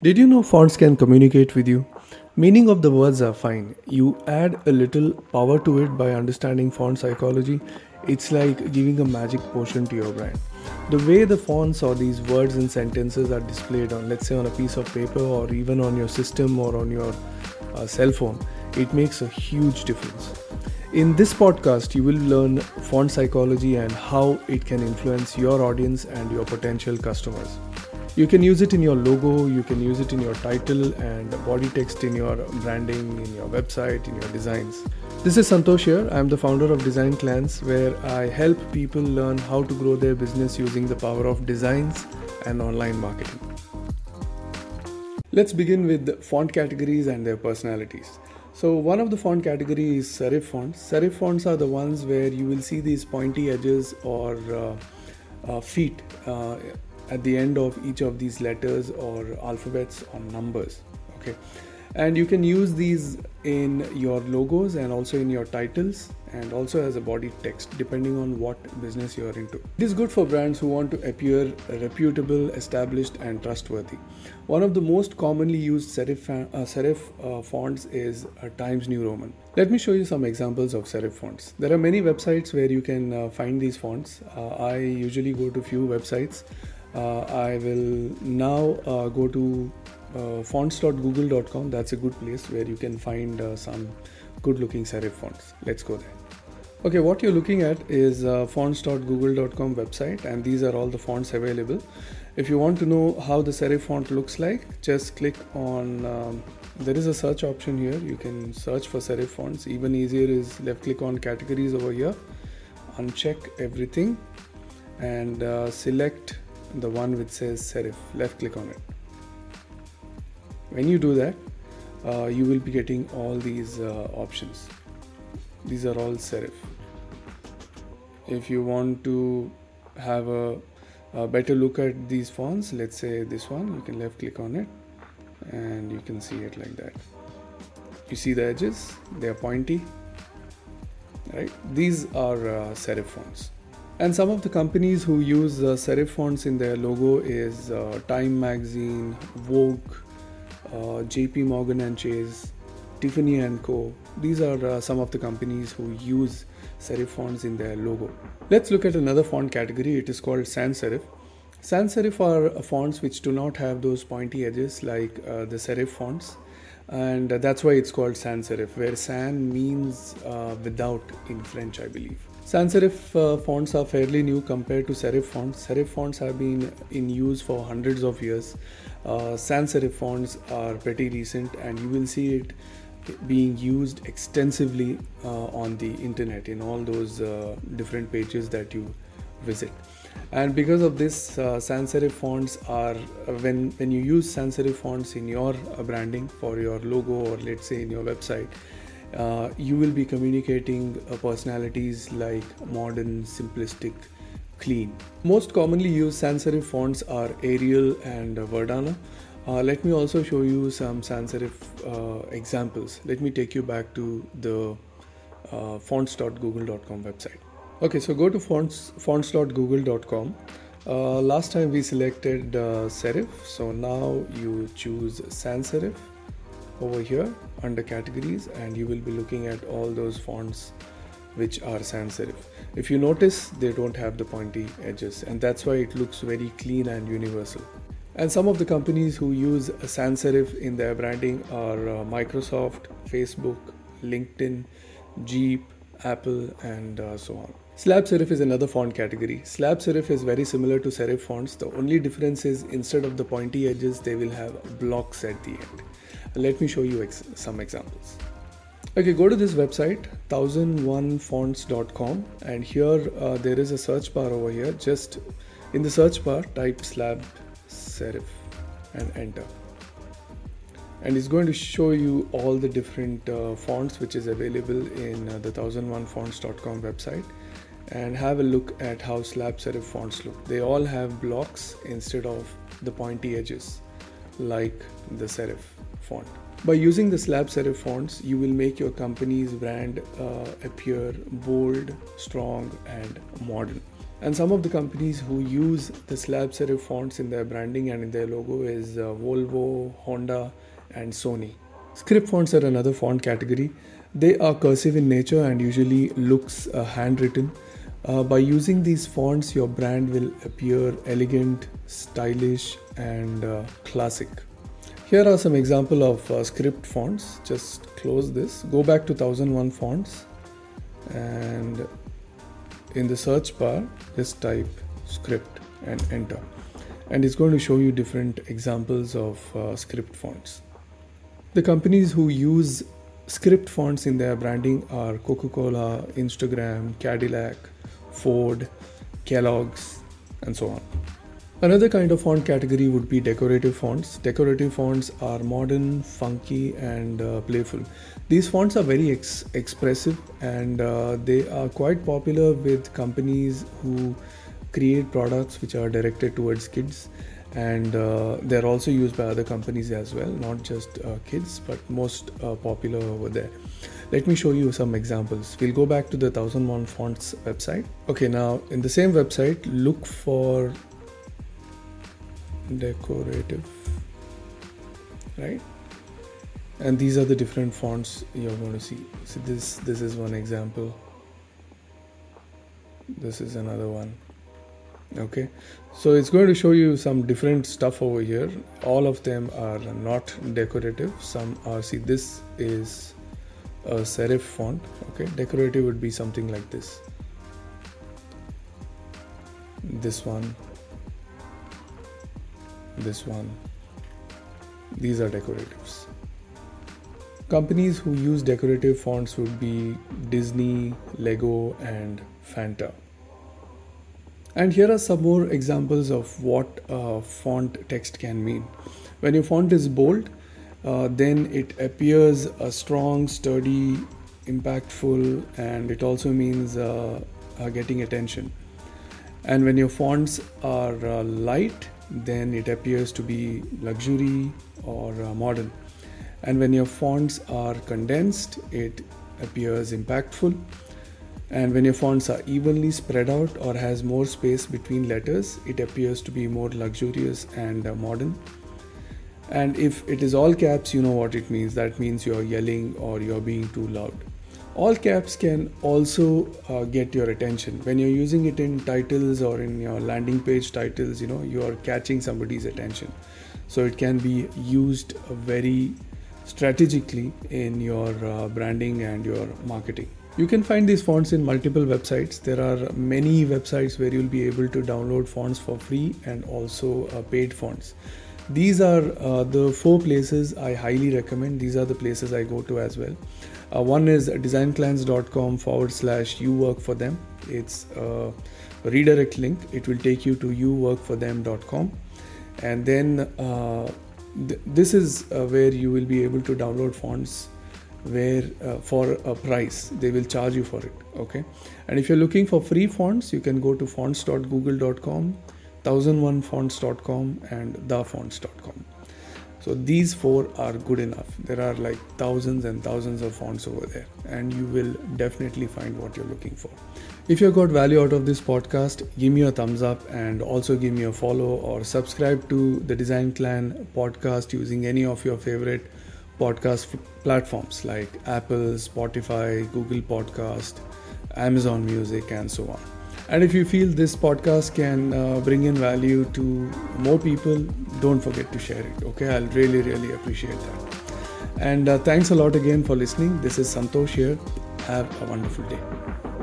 Did you know fonts can communicate with you? Meaning of the words are fine. You add a little power to it by understanding font psychology. It's like giving a magic potion to your brand. The way the fonts or these words and sentences are displayed on, let's say, on a piece of paper or even on your system or on your uh, cell phone, it makes a huge difference. In this podcast, you will learn font psychology and how it can influence your audience and your potential customers. You can use it in your logo, you can use it in your title and body text in your branding, in your website, in your designs. This is Santosh here. I'm the founder of Design Clans, where I help people learn how to grow their business using the power of designs and online marketing. Let's begin with font categories and their personalities. So, one of the font categories is serif fonts. Serif fonts are the ones where you will see these pointy edges or uh, uh, feet uh, at the end of each of these letters or alphabets or numbers okay? And you can use these in your logos and also in your titles and also as a body text depending on what business you are into. It is good for brands who want to appear reputable established and trustworthy. One of the most commonly used serif, uh, serif uh, fonts is uh, times new roman. Let me show you some examples of serif fonts. There are many websites where you can uh, find these fonts. Uh, i usually go to few websites I will now uh, go to uh, fonts.google.com. That's a good place where you can find some good looking serif fonts. Let's go there. Okay, what you're looking at is uh, fonts.google.com website, and these are all the fonts available. If you want to know how the serif font looks like, just click on. Um, there is a search option here. You can search for serif fonts. Even easier is left click on categories over here, uncheck everything, and uh, select the one which says serif left click on it. When you do that uh, you will be getting all these uh, options. These are all serif if. You want to have a, a, better look at these fonts let's say this one you can left click on it and you can see it like that. You see the edges? They are pointy. Right? These are uh, serif fonts and some of the companies who use uh, serif fonts in their logo is uh, Time Magazine, Vogue, uh, JP Morgan and Chase, Tiffany and Co. These are uh, some of the companies who use serif fonts in their logo. Let's look at another font category. It is called sans serif. Sans serif are uh, fonts which do not have those pointy edges like uh, the serif fonts and that's why it's called sans serif where sans means without in french i believe Sans serif uh, fonts are fairly new compared to serif fonts. Serif fonts have been in use for hundreds of years. Uh, sans serif fonts are pretty recent, and you will see it being used extensively uh, on the internet in all those uh, different pages that you visit. And because of this, uh, sans serif fonts are uh, when when you use sans serif fonts in your uh, branding for your logo or let's say in your website uh, you will be communicating uh, personalities like modern, simplistic, clean. Most commonly used sans serif fonts are Arial and Verdana. Uh, let me also show you some sans serif examples. Let me take you back to the fonts.google.com website. Okay, so go to fonts, fonts.google.com. Uh, last time we selected serif, so now you choose sans serif over here under categories and you will be looking at all those fonts which are sans serif. If you notice, they don't have the pointy edges, and that's why it looks very clean and universal. And some of the companies who use sans serif in their branding are uh, Microsoft, Facebook, LinkedIn, Jeep, Apple, and uh, so on. Slab serif is another font category. Slab serif is very similar to serif fonts. The only difference is instead of the pointy edges, they will have blocks at the end. Let me show you ex- some examples. Okay, go to this website 1001fonts.com and here uh, there is a search bar over here. Just in the search bar, type slab serif and enter. And it's going to show you all the different uh, fonts which is available in uh, the 1001fonts.com website and have a look at how slab serif fonts look. They all have blocks instead of the pointy edges like the serif font. By using the slab serif fonts, you will make your company's brand uh, appear bold, strong, and modern. And some of the companies who use the slab serif fonts in their branding and in their logo is uh, Volvo, Honda, and Sony. Script fonts are another font category. They are cursive in nature and usually looks uh, handwritten. Uh, by using these fonts, your brand will appear elegant, stylish, and uh, classic. Here are some example of uh, script fonts. Just close this. Go back to 1001 fonts and in the search bar just type script and enter and it's going to show you different examples of uh, script fonts the companies who use script fonts in their branding are coca-cola instagram cadillac ford kellogg's and so on Another kind of font category would be decorative fonts. Decorative fonts are modern, funky, and uh, playful. These fonts are very ex- expressive and uh, they are quite popular with companies who create products which are directed towards kids. And uh, they're also used by other companies as well, not just uh, kids, but most uh, popular over there. Let me show you some examples. We'll go back to the 1001 Fonts website. Okay, now in the same website, look for decorative right and these are the different fonts you're going to see so this this is one example this is another one okay. So it's going to show you some different stuff over here. All of them are not decorative. Some are see this is a serif font. Okay. Decorative would be something like this. This one. This one. These are decoratives. Companies who use decorative fonts would be Disney, Lego, and Fanta. And here are some more examples of what uh, font text can mean. When your font is bold, uh, then it appears a strong, sturdy, impactful, and it also means uh, uh getting attention. And when your fonts are uh, light, then it appears to be luxury or uh, modern. And when your fonts are condensed, it appears impactful. And when your fonts are evenly spread out or has more space between letters, it appears to be more luxurious and uh, modern. And if it is all caps, you know what it means. That means you're yelling or you're being too loud all caps can also uh, get your attention when you're using it in titles or in your landing page titles you know you're catching somebody's attention so it can be used very strategically in your uh, branding and your marketing you can find these fonts in multiple websites there are many websites where you'll be able to download fonts for free and also uh, paid fonts these are uh, the four places i highly recommend these are the places i go to as well uh, one is designclans.com forward slash you work for them. It's a redirect link. It will take you to youworkforthem.com. And then uh, th- this is uh, where you will be able to download fonts where uh, for a price they will charge you for it okay and if you're looking for free fonts you can go to fonts.google.com 1001fonts.com and thefonts.com so these four are good enough. There are like thousands and thousands of fonts over there, and you will definitely find what you're looking for. If you got value out of this podcast, give me a thumbs up and also give me a follow or subscribe to the Design Clan podcast using any of your favorite podcast platforms like Apple, Spotify, Google Podcast, Amazon Music, and so on. And if you feel this podcast can uh, bring in value to more people, don't forget to share it. Okay, I'll really, really appreciate that. And uh, thanks a lot again for listening. This is Santosh here. Have a wonderful day.